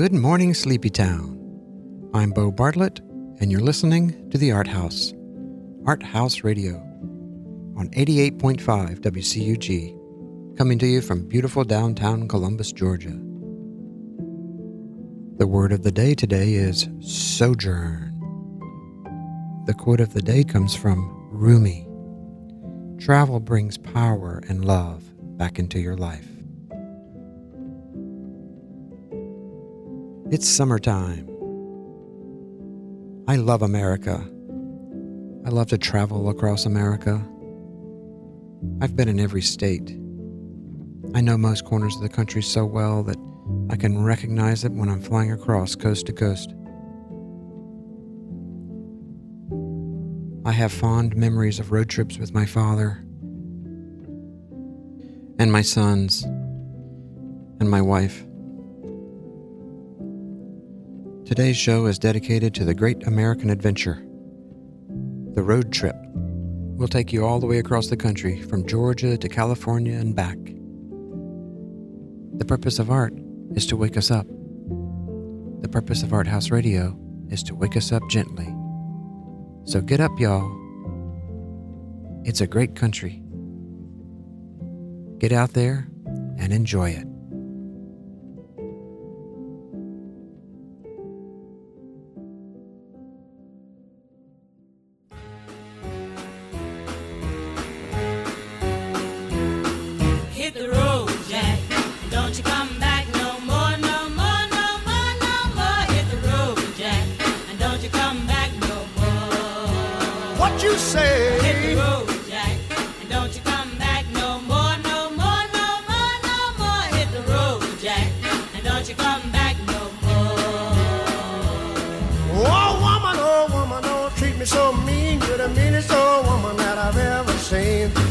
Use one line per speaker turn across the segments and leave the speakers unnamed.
Good morning, Sleepy Town. I'm Bo Bartlett, and you're listening to The Art House, Art House Radio, on 88.5 WCUG, coming to you from beautiful downtown Columbus, Georgia. The word of the day today is sojourn. The quote of the day comes from Rumi Travel brings power and love back into your life. It's summertime. I love America. I love to travel across America. I've been in every state. I know most corners of the country so well that I can recognize it when I'm flying across coast to coast. I have fond memories of road trips with my father and my sons and my wife. Today's show is dedicated to the great American adventure, the road trip. We'll take you all the way across the country, from Georgia to California and back. The purpose of art is to wake us up. The purpose of Art House Radio is to wake us up gently. So get up, y'all. It's a great country. Get out there and enjoy it.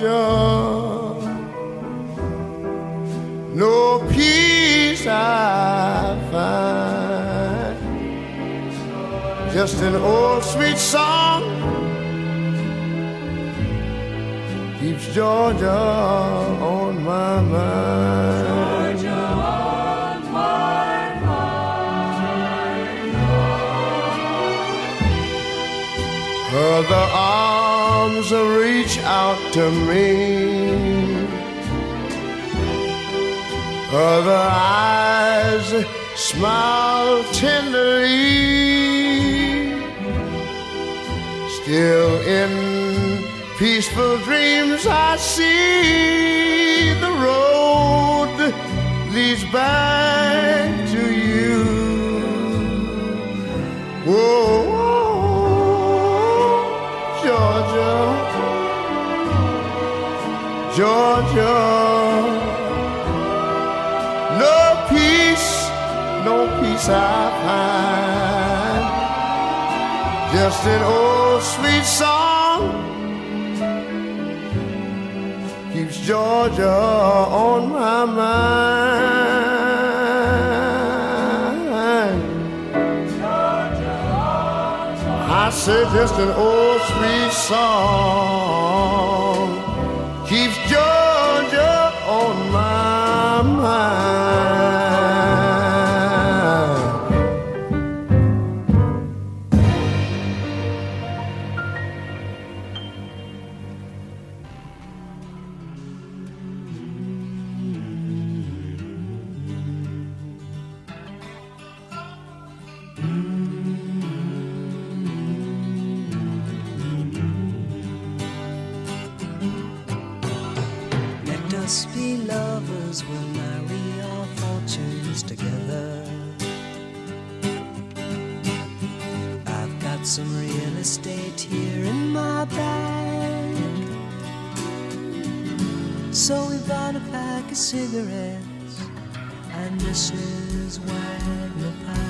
Georgia, no peace I find, just an old sweet song keeps Georgia on my mind. Other arms reach out to me. Other eyes smile tenderly. Still in peaceful dreams, I see the road leads back to you. Whoa, Georgia, Georgia. No peace, no peace I find. Just an old sweet song keeps Georgia on my mind. I said just an old sweet song
we'll marry our fortunes together. I've got some real estate here in my bag. So we bought a pack of cigarettes and Mrs. Wagner pies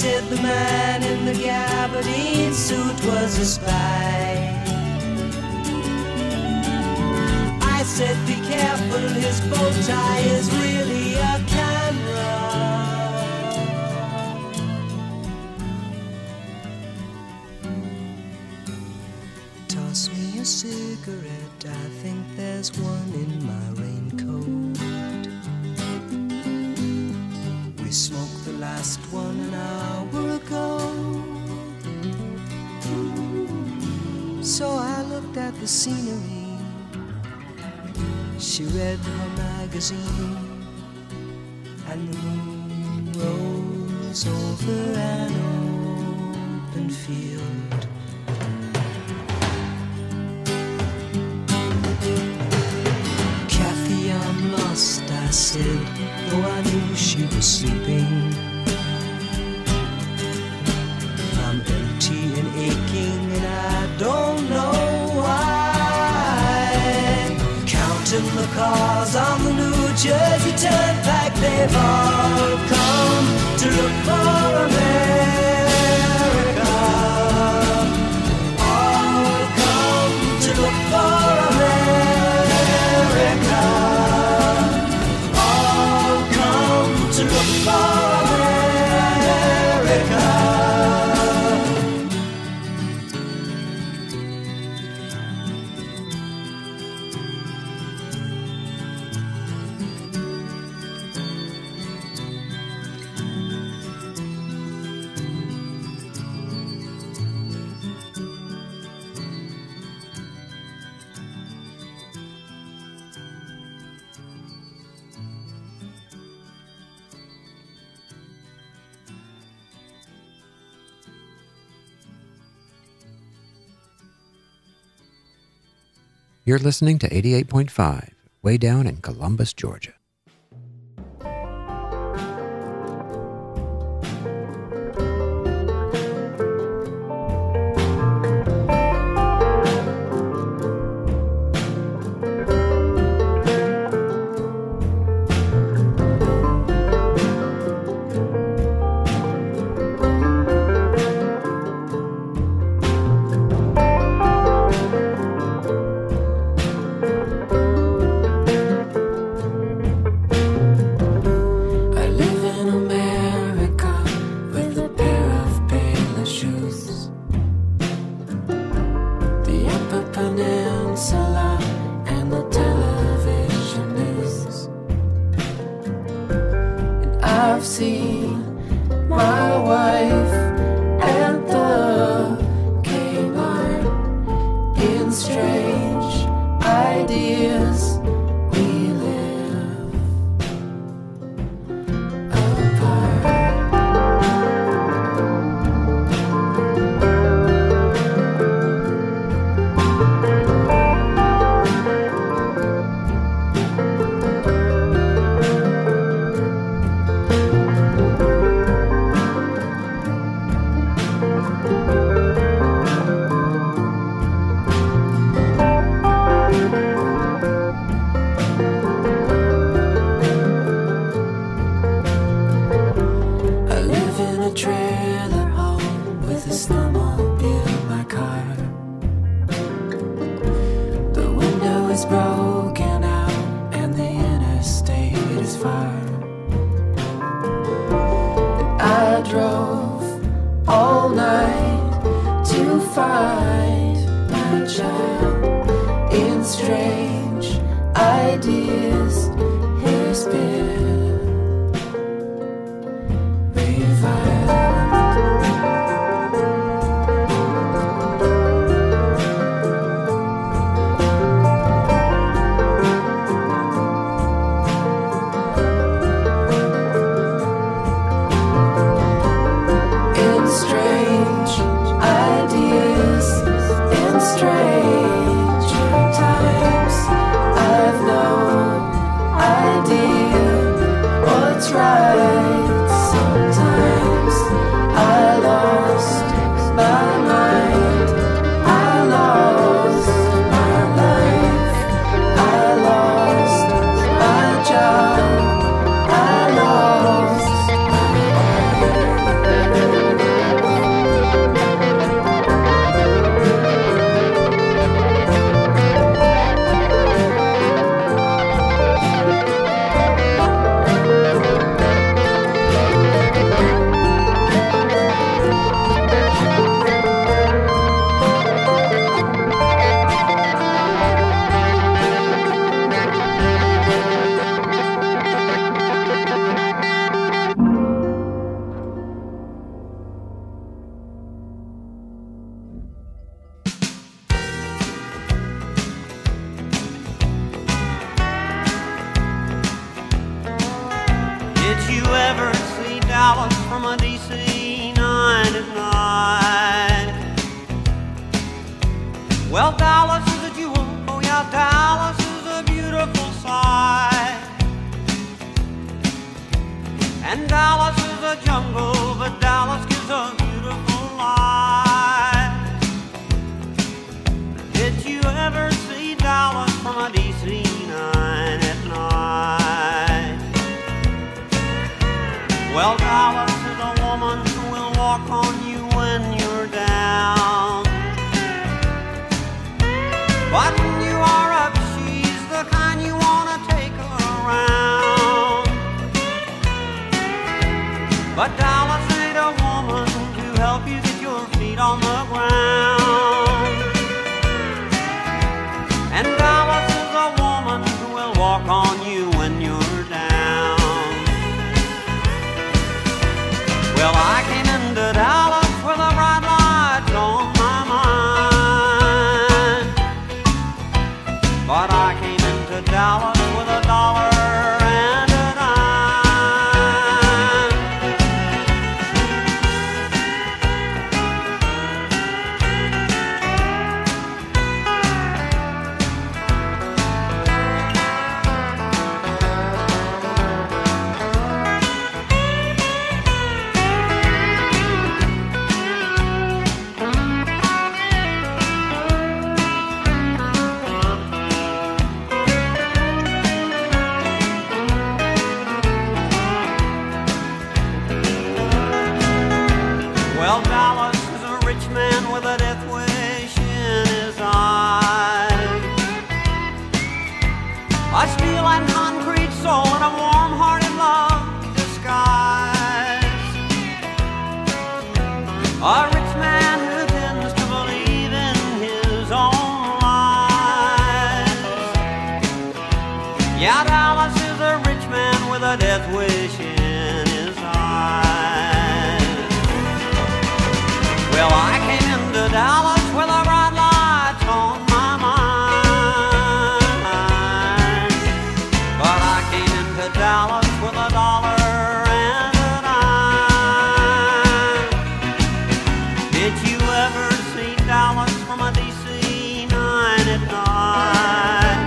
Said the man in the gabardine suit was a spy. I said, be careful, his bow tie is really a camera. She read her magazine, and the moon rose over an open field. Kathy, I'm lost, I said, though I knew she was sleeping. Cars on the New Jersey Turnpike, they've all come
You're listening to 88.5, way down in Columbus, Georgia.
Did you ever see Dallas from a DC
9 at night?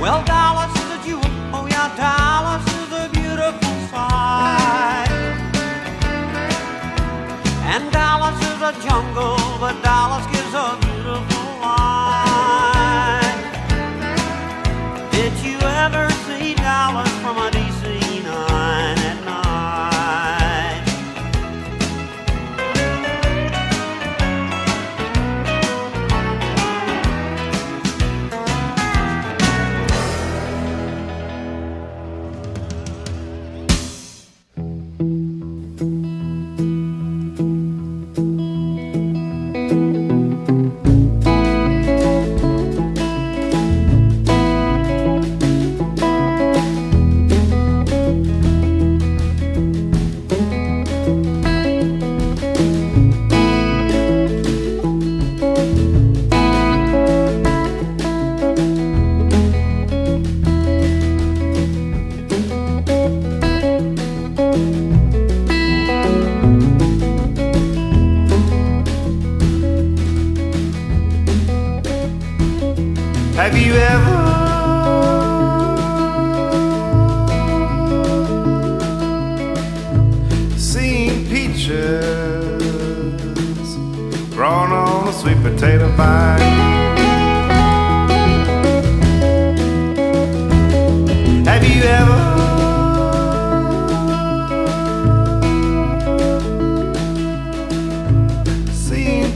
Well, Dallas is a jewel. Oh, yeah, Dallas is a beautiful sight. And Dallas is a jungle.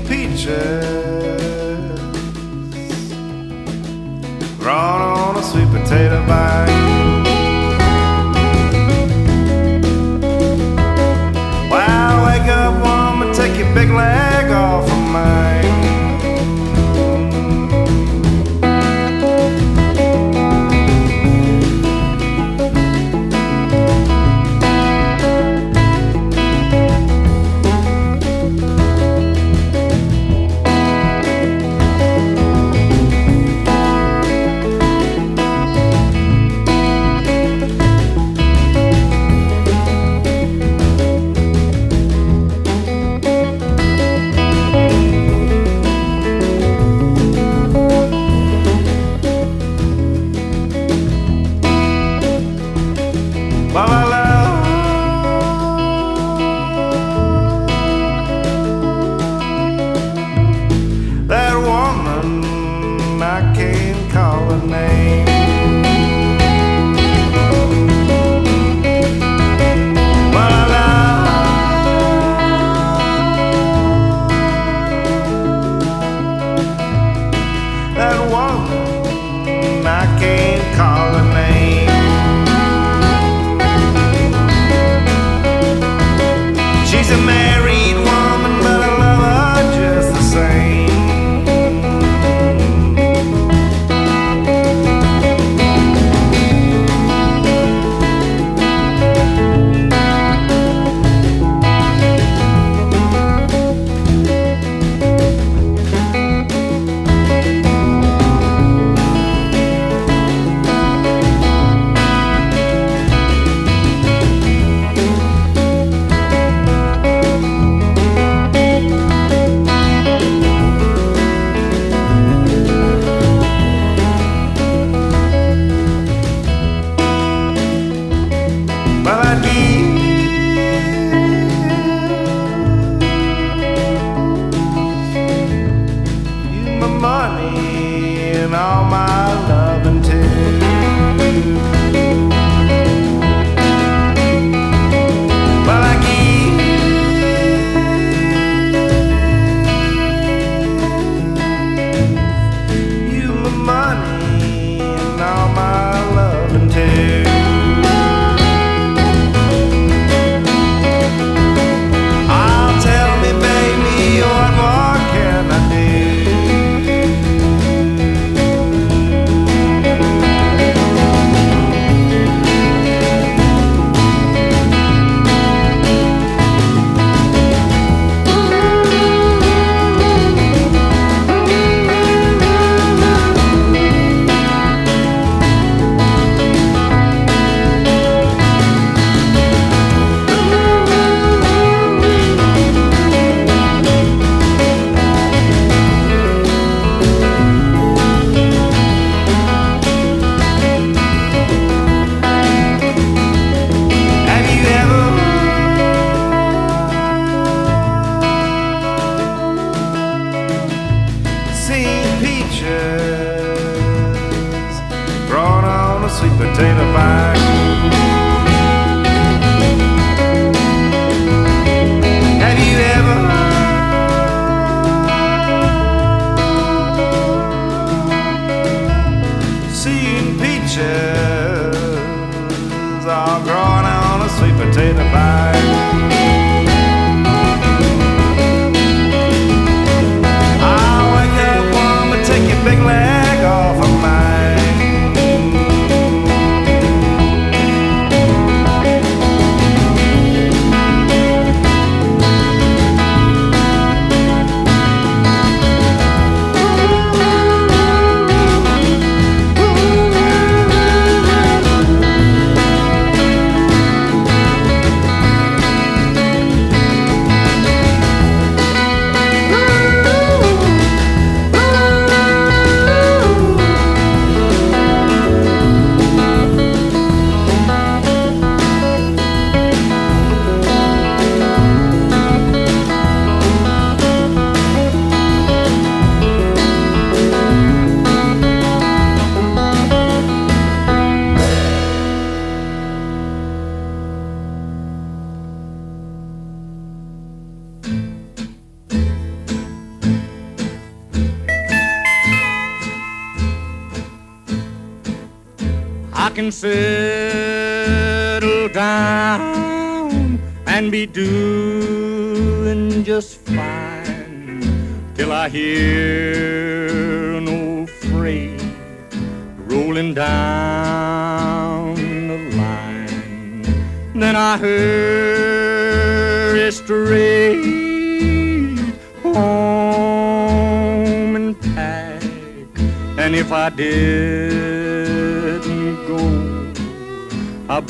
peaches. Grown on a sweet potato vine.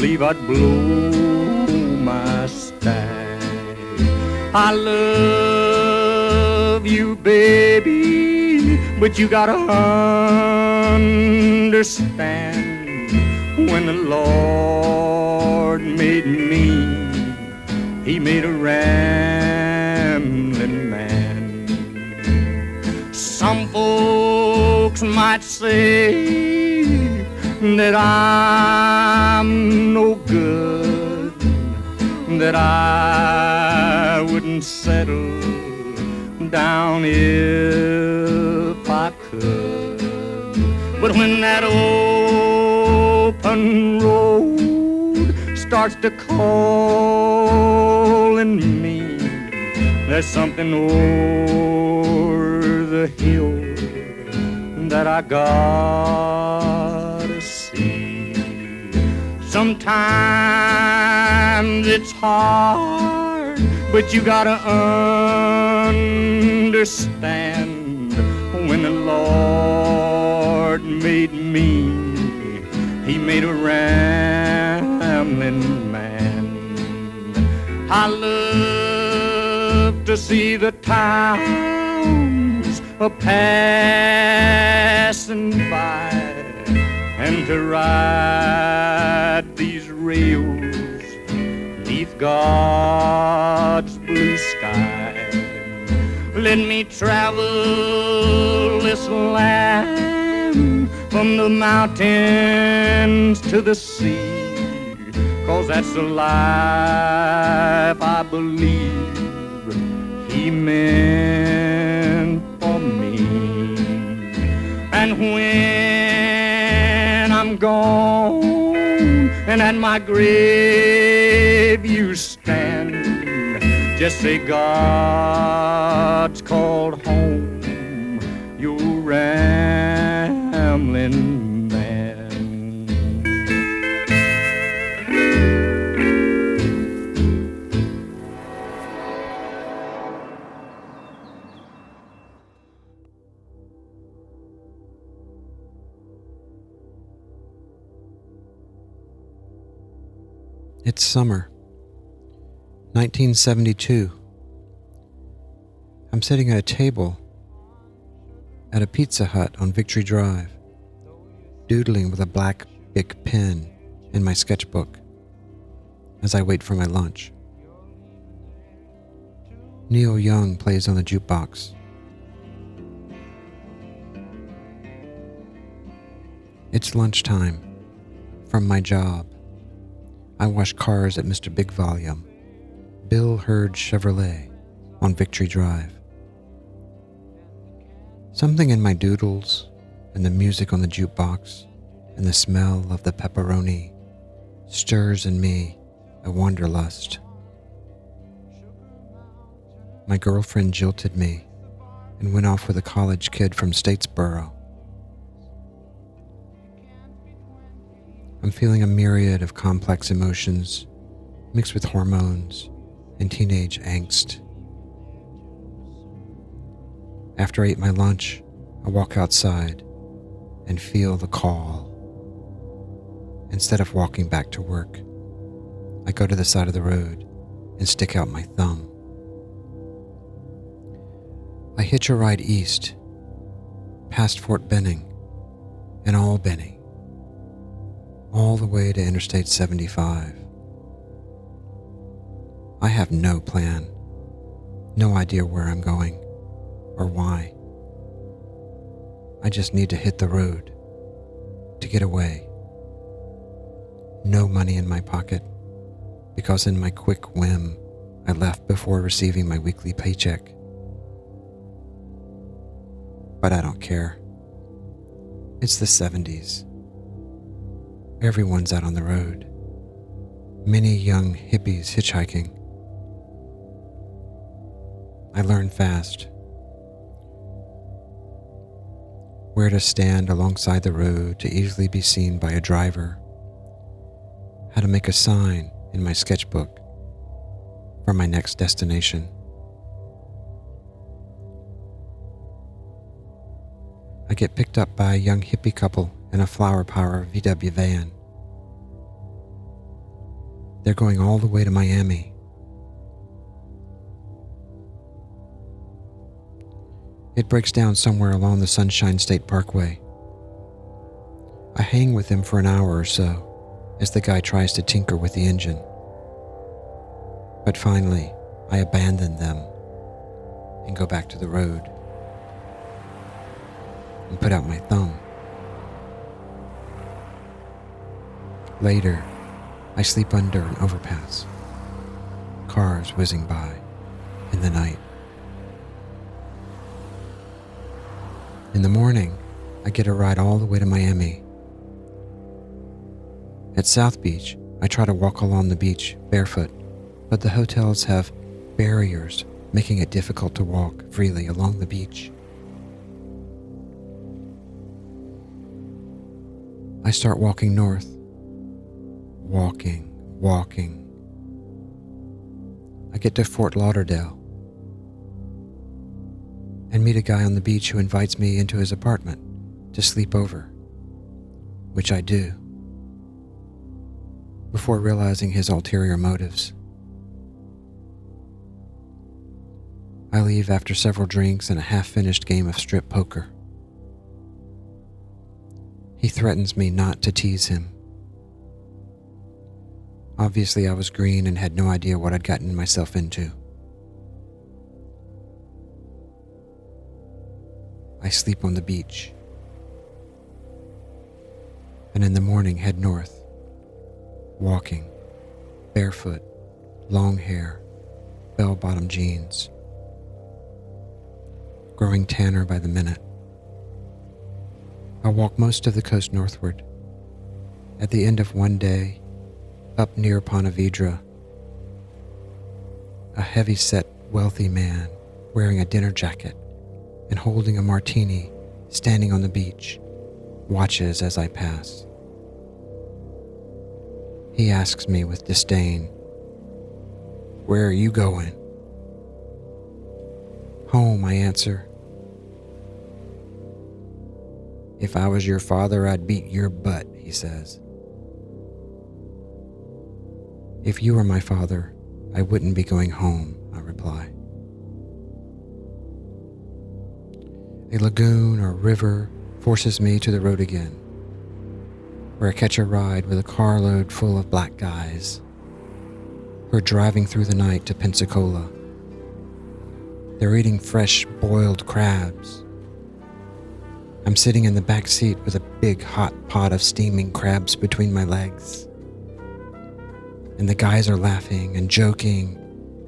Believe I'd blow my stack. I love you, baby, but you gotta understand when the Lord made me, He made a rambling man. Some folks might say that I'm no good, that I wouldn't settle down if I could. But when that open road starts to calling me, there's something over the hill that I see. Sometimes it's hard, but you gotta understand when the Lord made me, He made a rambling man. I love to see the towns a passing by and to ride these rails neath God's blue sky. Let me travel this land from the mountains to the sea, cause that's the life I believe he meant for me. And when gone and at my grave you stand, just say God's called home your rambling
summer. 1972. I'm sitting at a table at a Pizza Hut on Victory Drive, doodling with a black Bic pen in my sketchbook as I wait for my lunch. Neil Young plays on the jukebox. It's lunchtime, from my job. I wash cars at Mr. Big Volume, Bill Heard Chevrolet on Victory Drive. Something in my doodles, and the music on the jukebox, and the smell of the pepperoni stirs in me a wanderlust. My girlfriend jilted me and went off with a college kid from Statesboro. I'm feeling a myriad of complex emotions mixed with hormones and teenage angst. After I eat my lunch, I walk outside and feel the call. Instead of walking back to work, I go to the side of the road and stick out my thumb. I hitch a ride east, past Fort Benning and Albany, all the way to Interstate 75. I have no plan, no idea where I'm going or why. I just need to hit the road to get away. No money in my pocket because, in my quick whim, I left before receiving my weekly paycheck. But I don't care. It's the 70s. Everyone's out on the road. Many young hippies hitchhiking. I learn fast where to stand alongside the road to easily be seen by a driver, how to make a sign in my sketchbook for my next destination. I get picked up by a young hippie couple in a flower power VW van. They're going all the way to Miami. It breaks down somewhere along the Sunshine State Parkway. I hang with him for an hour or so as the guy tries to tinker with the engine. But finally, I abandon them and go back to the road and put out my thumb. Later, I sleep under an overpass, cars whizzing by in the night. In the morning, I get a ride all the way to Miami. At South Beach, I try to walk along the beach barefoot, but the hotels have barriers making it difficult to walk freely along the beach. I start walking north. Walking, walking. I get to Fort Lauderdale and meet a guy on the beach who invites me into his apartment to sleep over, which I do, before realizing his ulterior motives. I leave after several drinks and a half finished game of strip poker. He threatens me not to tease him. Obviously, I was green and had no idea what I'd gotten myself into. I sleep on the beach. And in the morning, head north, walking, barefoot, long hair, bell bottom jeans, growing tanner by the minute. I walk most of the coast northward. At the end of one day, up near Ponte Vedra, a heavy set, wealthy man wearing a dinner jacket and holding a martini, standing on the beach, watches as I pass. He asks me with disdain, Where are you going? Home, I answer. If I was your father, I'd beat your butt, he says. If you were my father, I wouldn't be going home, I reply. A lagoon or river forces me to the road again, where I catch a ride with a carload full of black guys. We're driving through the night to Pensacola. They're eating fresh boiled crabs. I'm sitting in the back seat with a big hot pot of steaming crabs between my legs. And the guys are laughing and joking,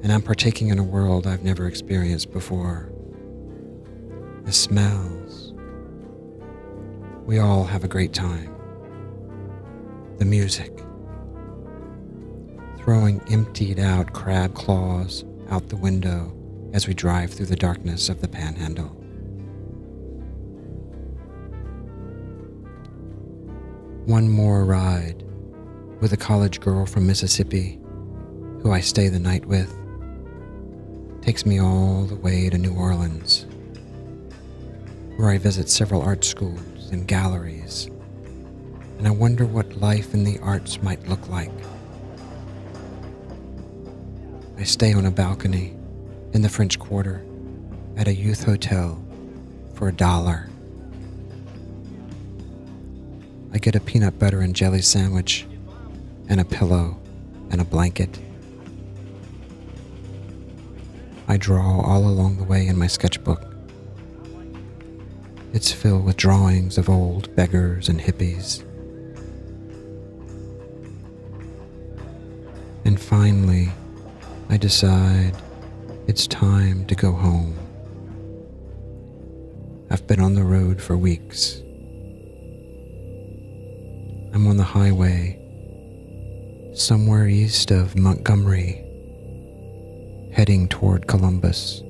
and I'm partaking in a world I've never experienced before. The smells. We all have a great time. The music. Throwing emptied out crab claws out the window as we drive through the darkness of the panhandle. One more ride with a college girl from Mississippi who I stay the night with takes me all the way to New Orleans, where I visit several art schools and galleries, and I wonder what life in the arts might look like. I stay on a balcony in the French Quarter at a youth hotel for a dollar. I get a peanut butter and jelly sandwich and a pillow and a blanket. I draw all along the way in my sketchbook. It's filled with drawings of old beggars and hippies. And finally, I decide it's time to go home. I've been on the road for weeks. I'm on the highway somewhere east of Montgomery, heading toward Columbus,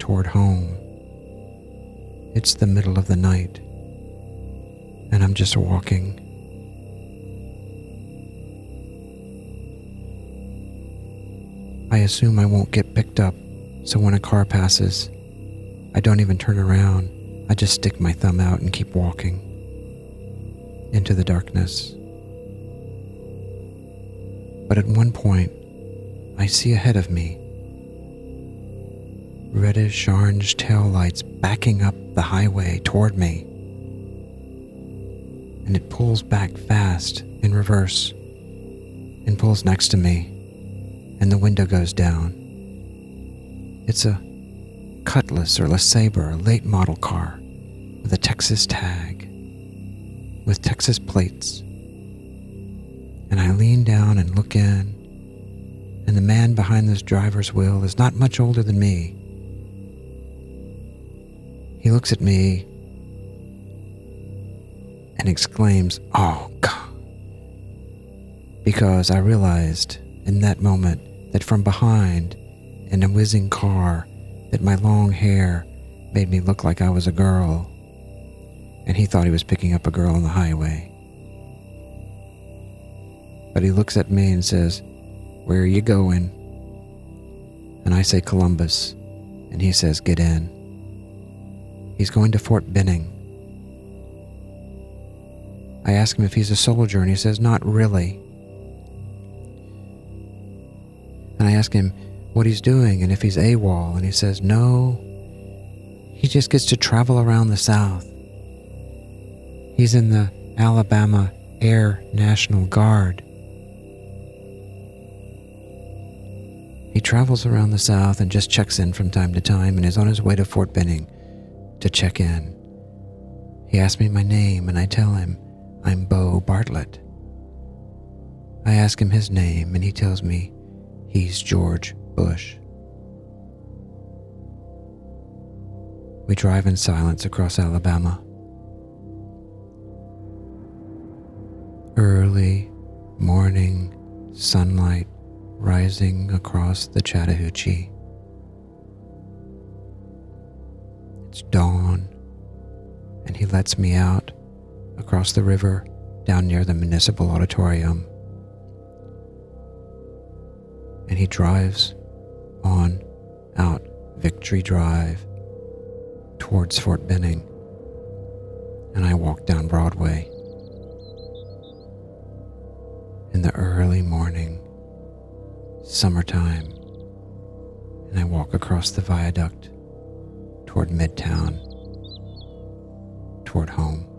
toward home. It's the middle of the night, and I'm just walking. I assume I won't get picked up, so when a car passes, I don't even turn around. I just stick my thumb out and keep walking into the darkness. But at one point, I see ahead of me reddish orange tail lights backing up the highway toward me. And it pulls back fast in reverse and pulls next to me, and the window goes down. It's a Cutlass or LeSabre, a late model car with a Texas tag, with Texas plates. And I lean down and look in, and the man behind this driver's wheel is not much older than me. He looks at me and exclaims, Oh, God. Because I realized in that moment that from behind in a whizzing car, that my long hair made me look like I was a girl, and he thought he was picking up a girl on the highway. But he looks at me and says, Where are you going? And I say, Columbus, and he says, Get in. He's going to Fort Benning. I ask him if he's a soldier, and he says, Not really. And I ask him what he's doing and if he's AWOL, and he says, No, he just gets to travel around the South. He's in the Alabama Air National Guard. He travels around the South and just checks in from time to time and is on his way to Fort Benning to check in. He asks me my name, and I tell him I'm Bo Bartlett. I ask him his name, and he tells me he's George Bush. We drive in silence across Alabama. Early morning sunlight rising across the Chattahoochee. It's dawn, and he lets me out across the river down near the municipal auditorium. And he drives on out Victory Drive towards Fort Benning, and I walk down Broadway. In the early morning, summertime, and I walk across the viaduct toward Midtown, toward home.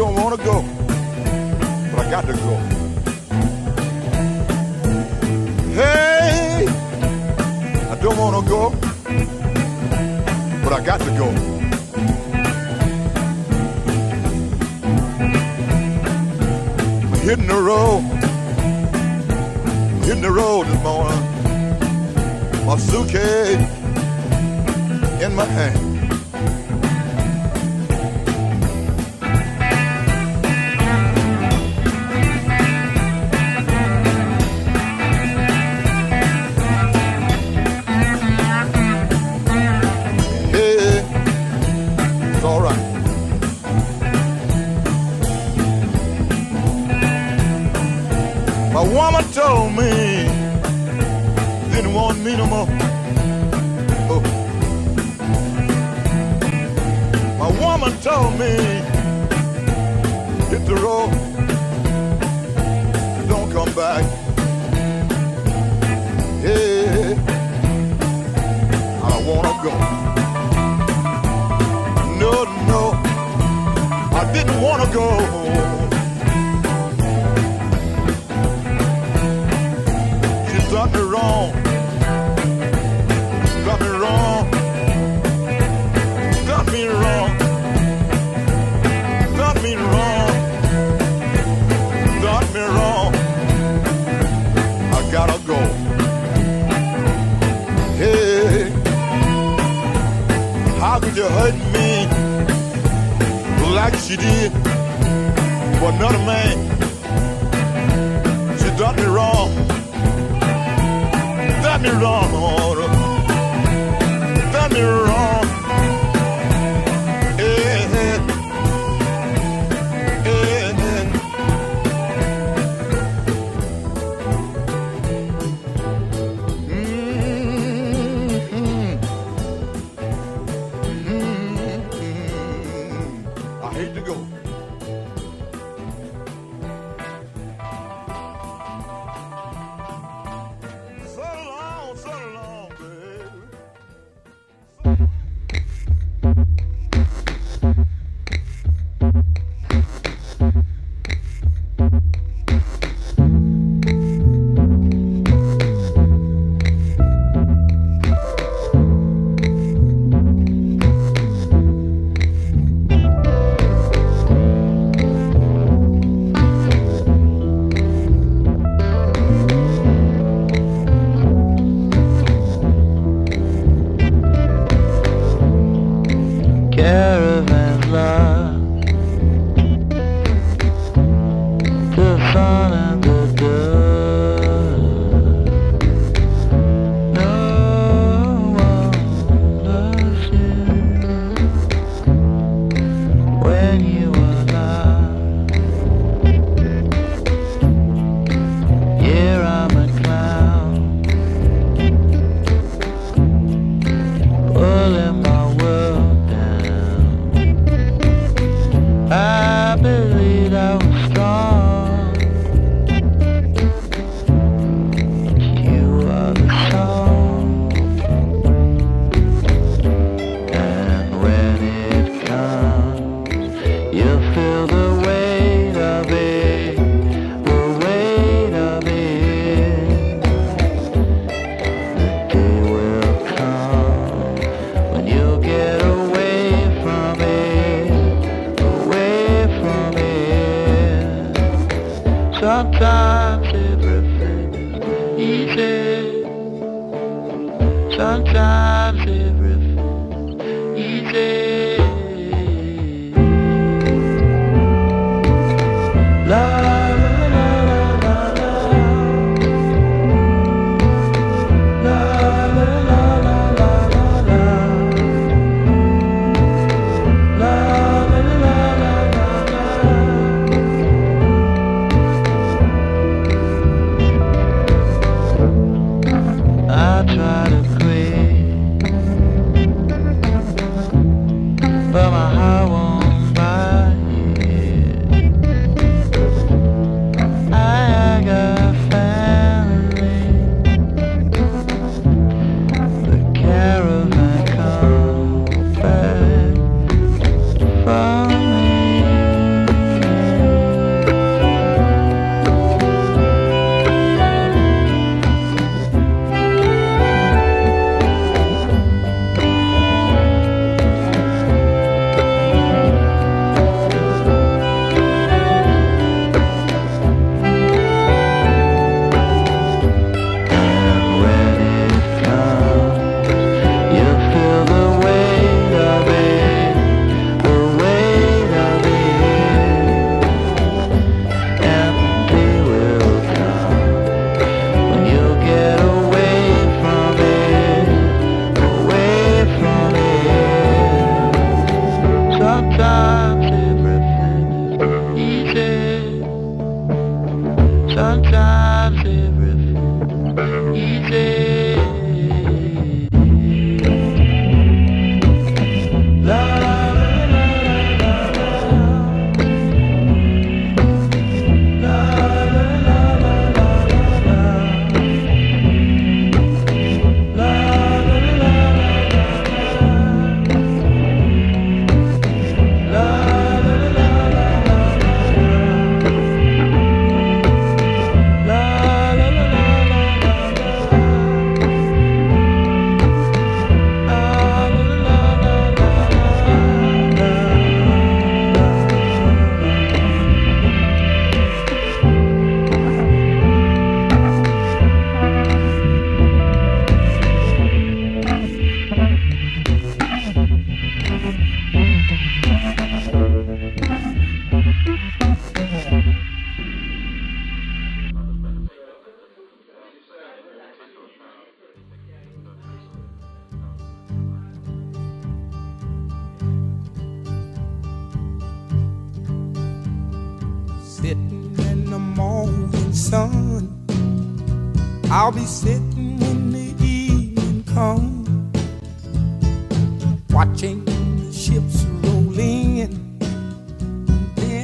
don't want to go, but I got to go. Hey, I don't want to go, but I got to go. I'm hitting the road, I'm hitting the road this morning. My suitcase in my hand. hurt me like she did for another man. She done me wrong, done me wrong, done me wrong.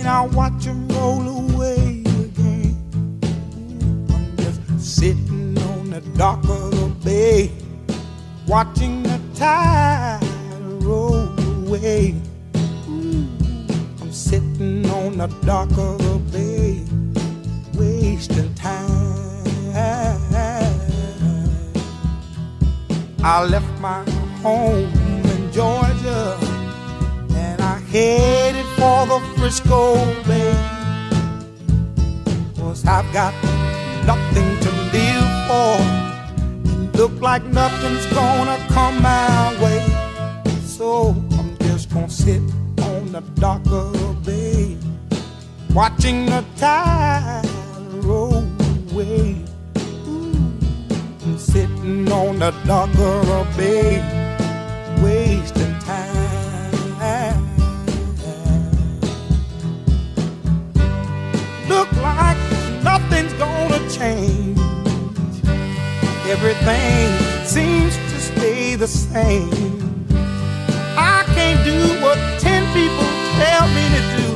I'll watch them roll away again. I'm just sitting on the dock of the bay, watching the tide roll away. I'm sitting on the dock of the bay, wasting time. I left my home in Georgia and I headed for the Frisco Bay. Cause I've got nothing to live for. Look like nothing's gonna come my way. So I'm just gonna sit on the dock of the bay, watching the tide roll away. I'm sitting on the dock of the bay, Everything seems to stay the same. I can't do what ten people tell me to do,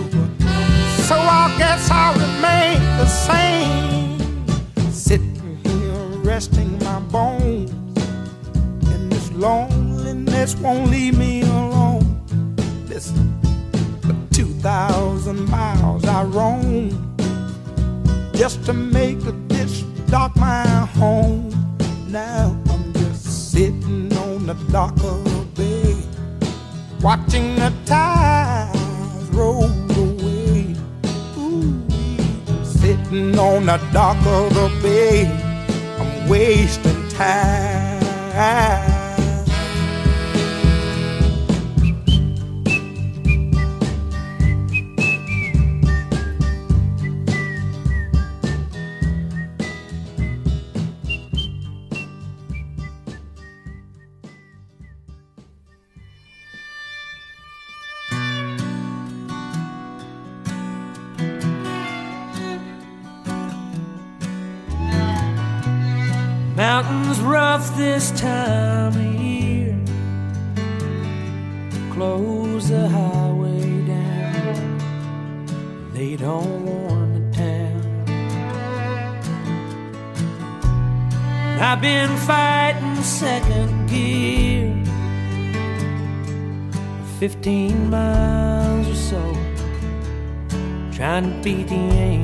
so I guess I'll remain the same. Sitting here resting my bones, and this loneliness won't leave me alone. Listen, for two thousand miles I roam just to make this dark my home. The dock of the bay, watching the tides roll away. Ooh, sitting on the dock of the bay, I'm wasting time.
15 miles or so. Trying to beat the angry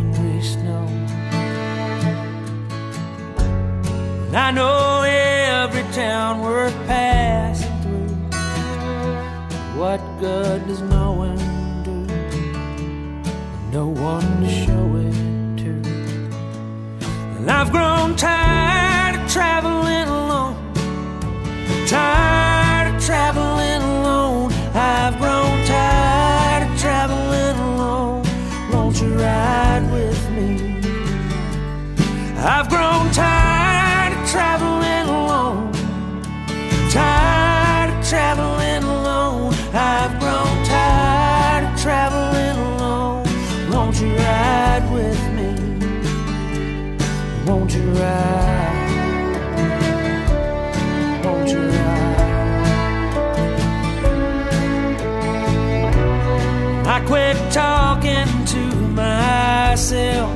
I quit talking to myself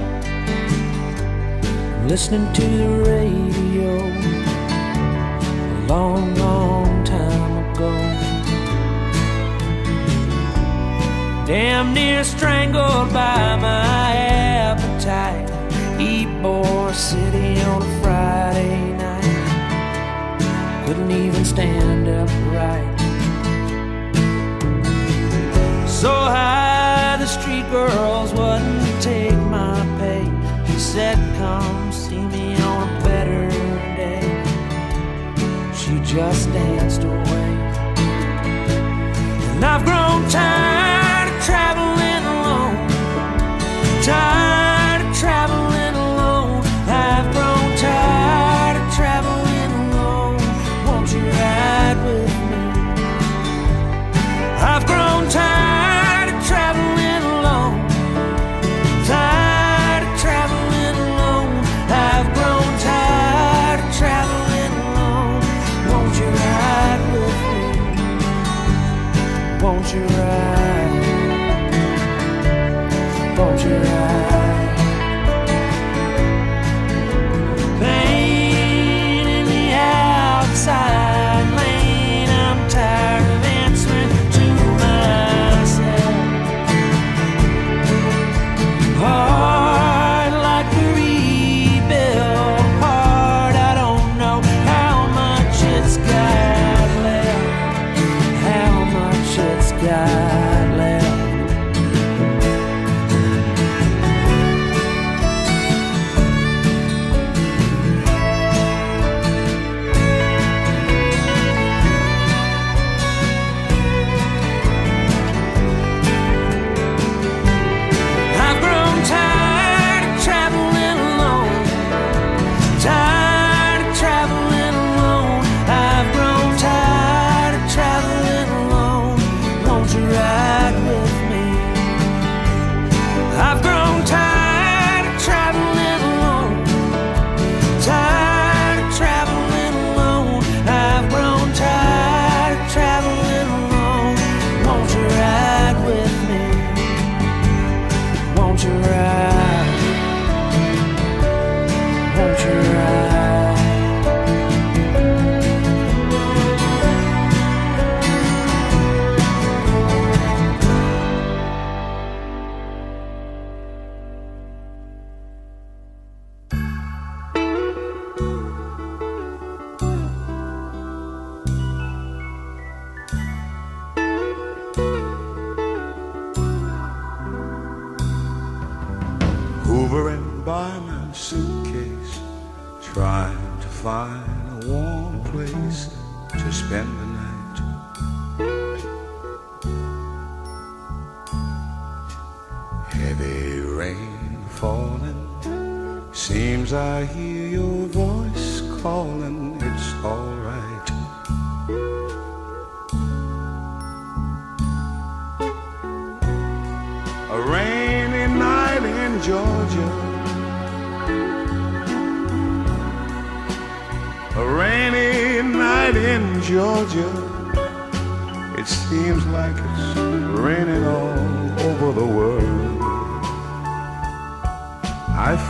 listening to the radio a long, long time ago. Damn near strangled by my appetite. Ybor City on a Friday night. Couldn't even stand upright. So high, the street girls wouldn't take my pay. He said, Come see me on a better day. She just danced away. And I've grown tired of traveling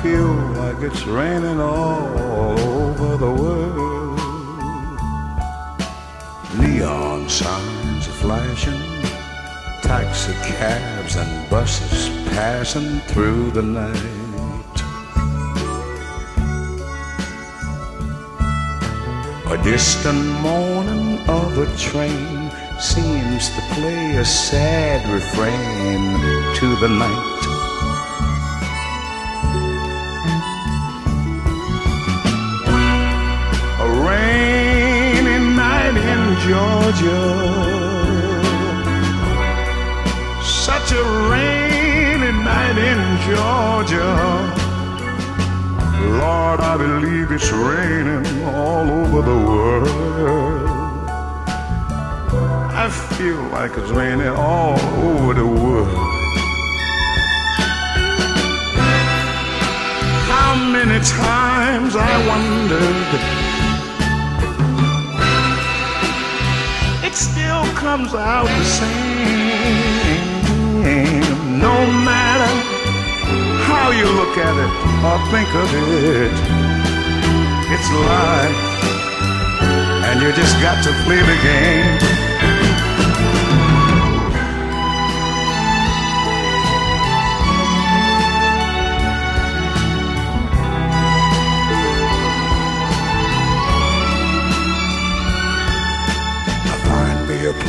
feel like it's raining all over the world. Neon signs are flashing taxi cabs and buses passing through the night. A distant moaning of a train seems to play a sad refrain to the night. Georgia such a rainy night in Georgia. Lord, I believe it's raining all over the world. I feel like it's raining all over the world. How many times I wondered comes out the same. No matter how you look at it or think of it, it's life, and you just got to play the game.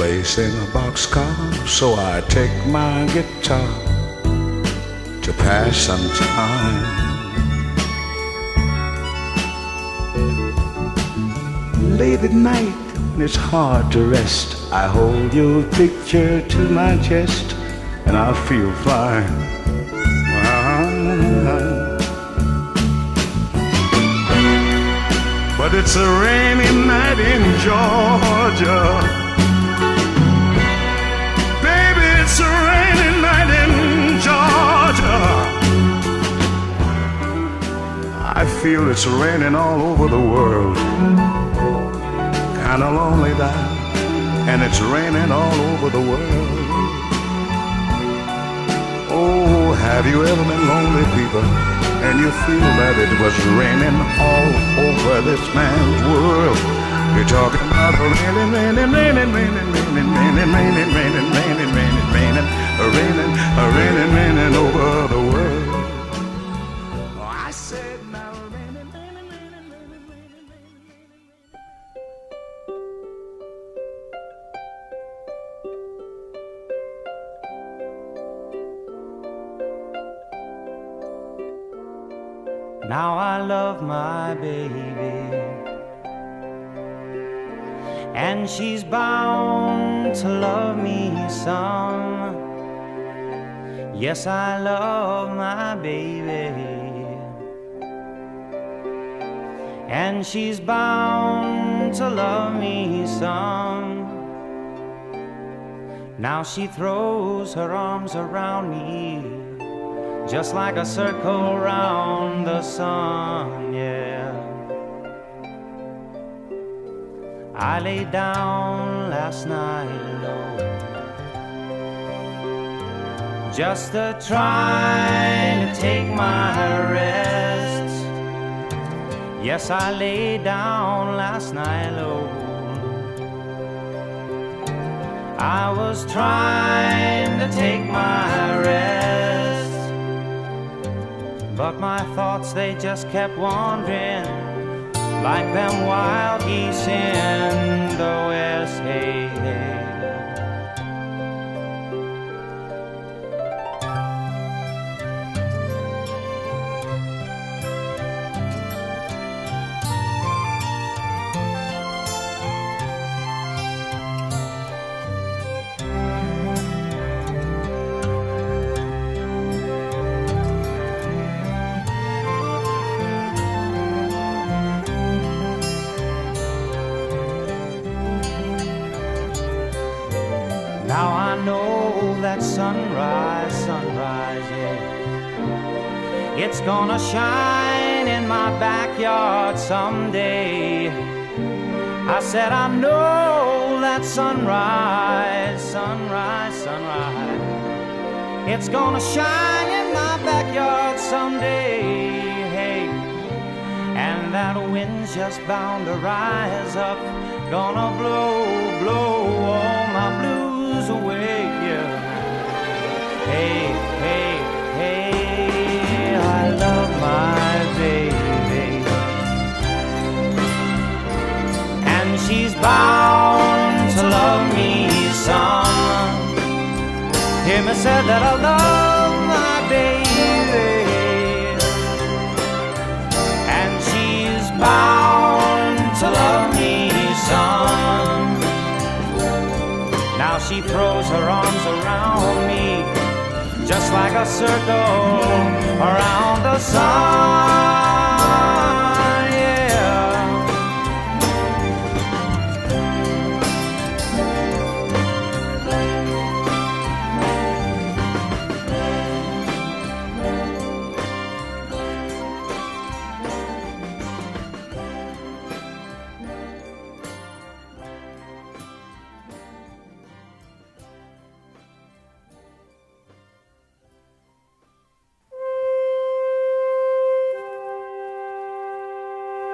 Place in a boxcar, so I take my guitar to pass some time. Late at night, when it's hard to rest, I hold your picture to my chest, and I feel fine. But it's a rainy night in Georgia. I feel it's raining all over the world. Kinda lonely now, and it's raining all over the world. Oh, have you ever been lonely, people? And you feel that it was raining all over this man's world. You're talking about raining, raining, raining, raining, raining, raining, raining, raining, raining, raining, raining, raining, raining, raining over the world.
Love my baby. And she's bound to love me some. Yes, I love my baby. And she's bound to love me some. Now she throws her arms around me just like a circle round the sun, yeah. I lay down last night alone, just to try to take my rest. Yes, I lay down last night alone. I was trying to take my rest. But my thoughts, they just kept wandering like them wild geese in the west. Sunrise, sunrise, yeah. It's gonna shine in my backyard someday. I said, I know that sunrise, sunrise, sunrise. It's gonna shine in my backyard someday. Hey, and that wind's just bound to rise up, gonna blow, blow all my blues away. Hey, hey, hey, I love my baby, and she's bound to love me. Hear me say that I love my baby and she's bound to love me some. Now she throws her arms around me, just like a circle around the sun.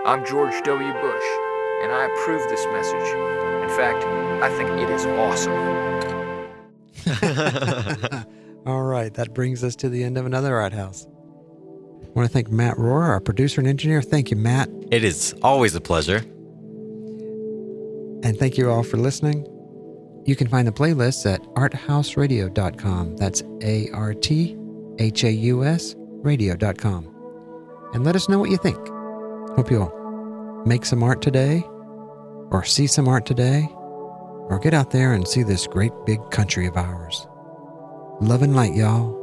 I'm George W. Bush, and I approve this message. In fact, I think it is awesome.
All right, that brings us to the end of another Art Haus. I want to thank Matt Rohr, our producer and engineer. Thank you, Matt.
It is always a pleasure.
And thank you all for listening. You can find the playlists at arthausradio.com. That's A R T H A U S radio.com. And let us know what you think. Hope you'll make some art today, or see some art today, or get out there and see this great big country of ours. Love and light, y'all.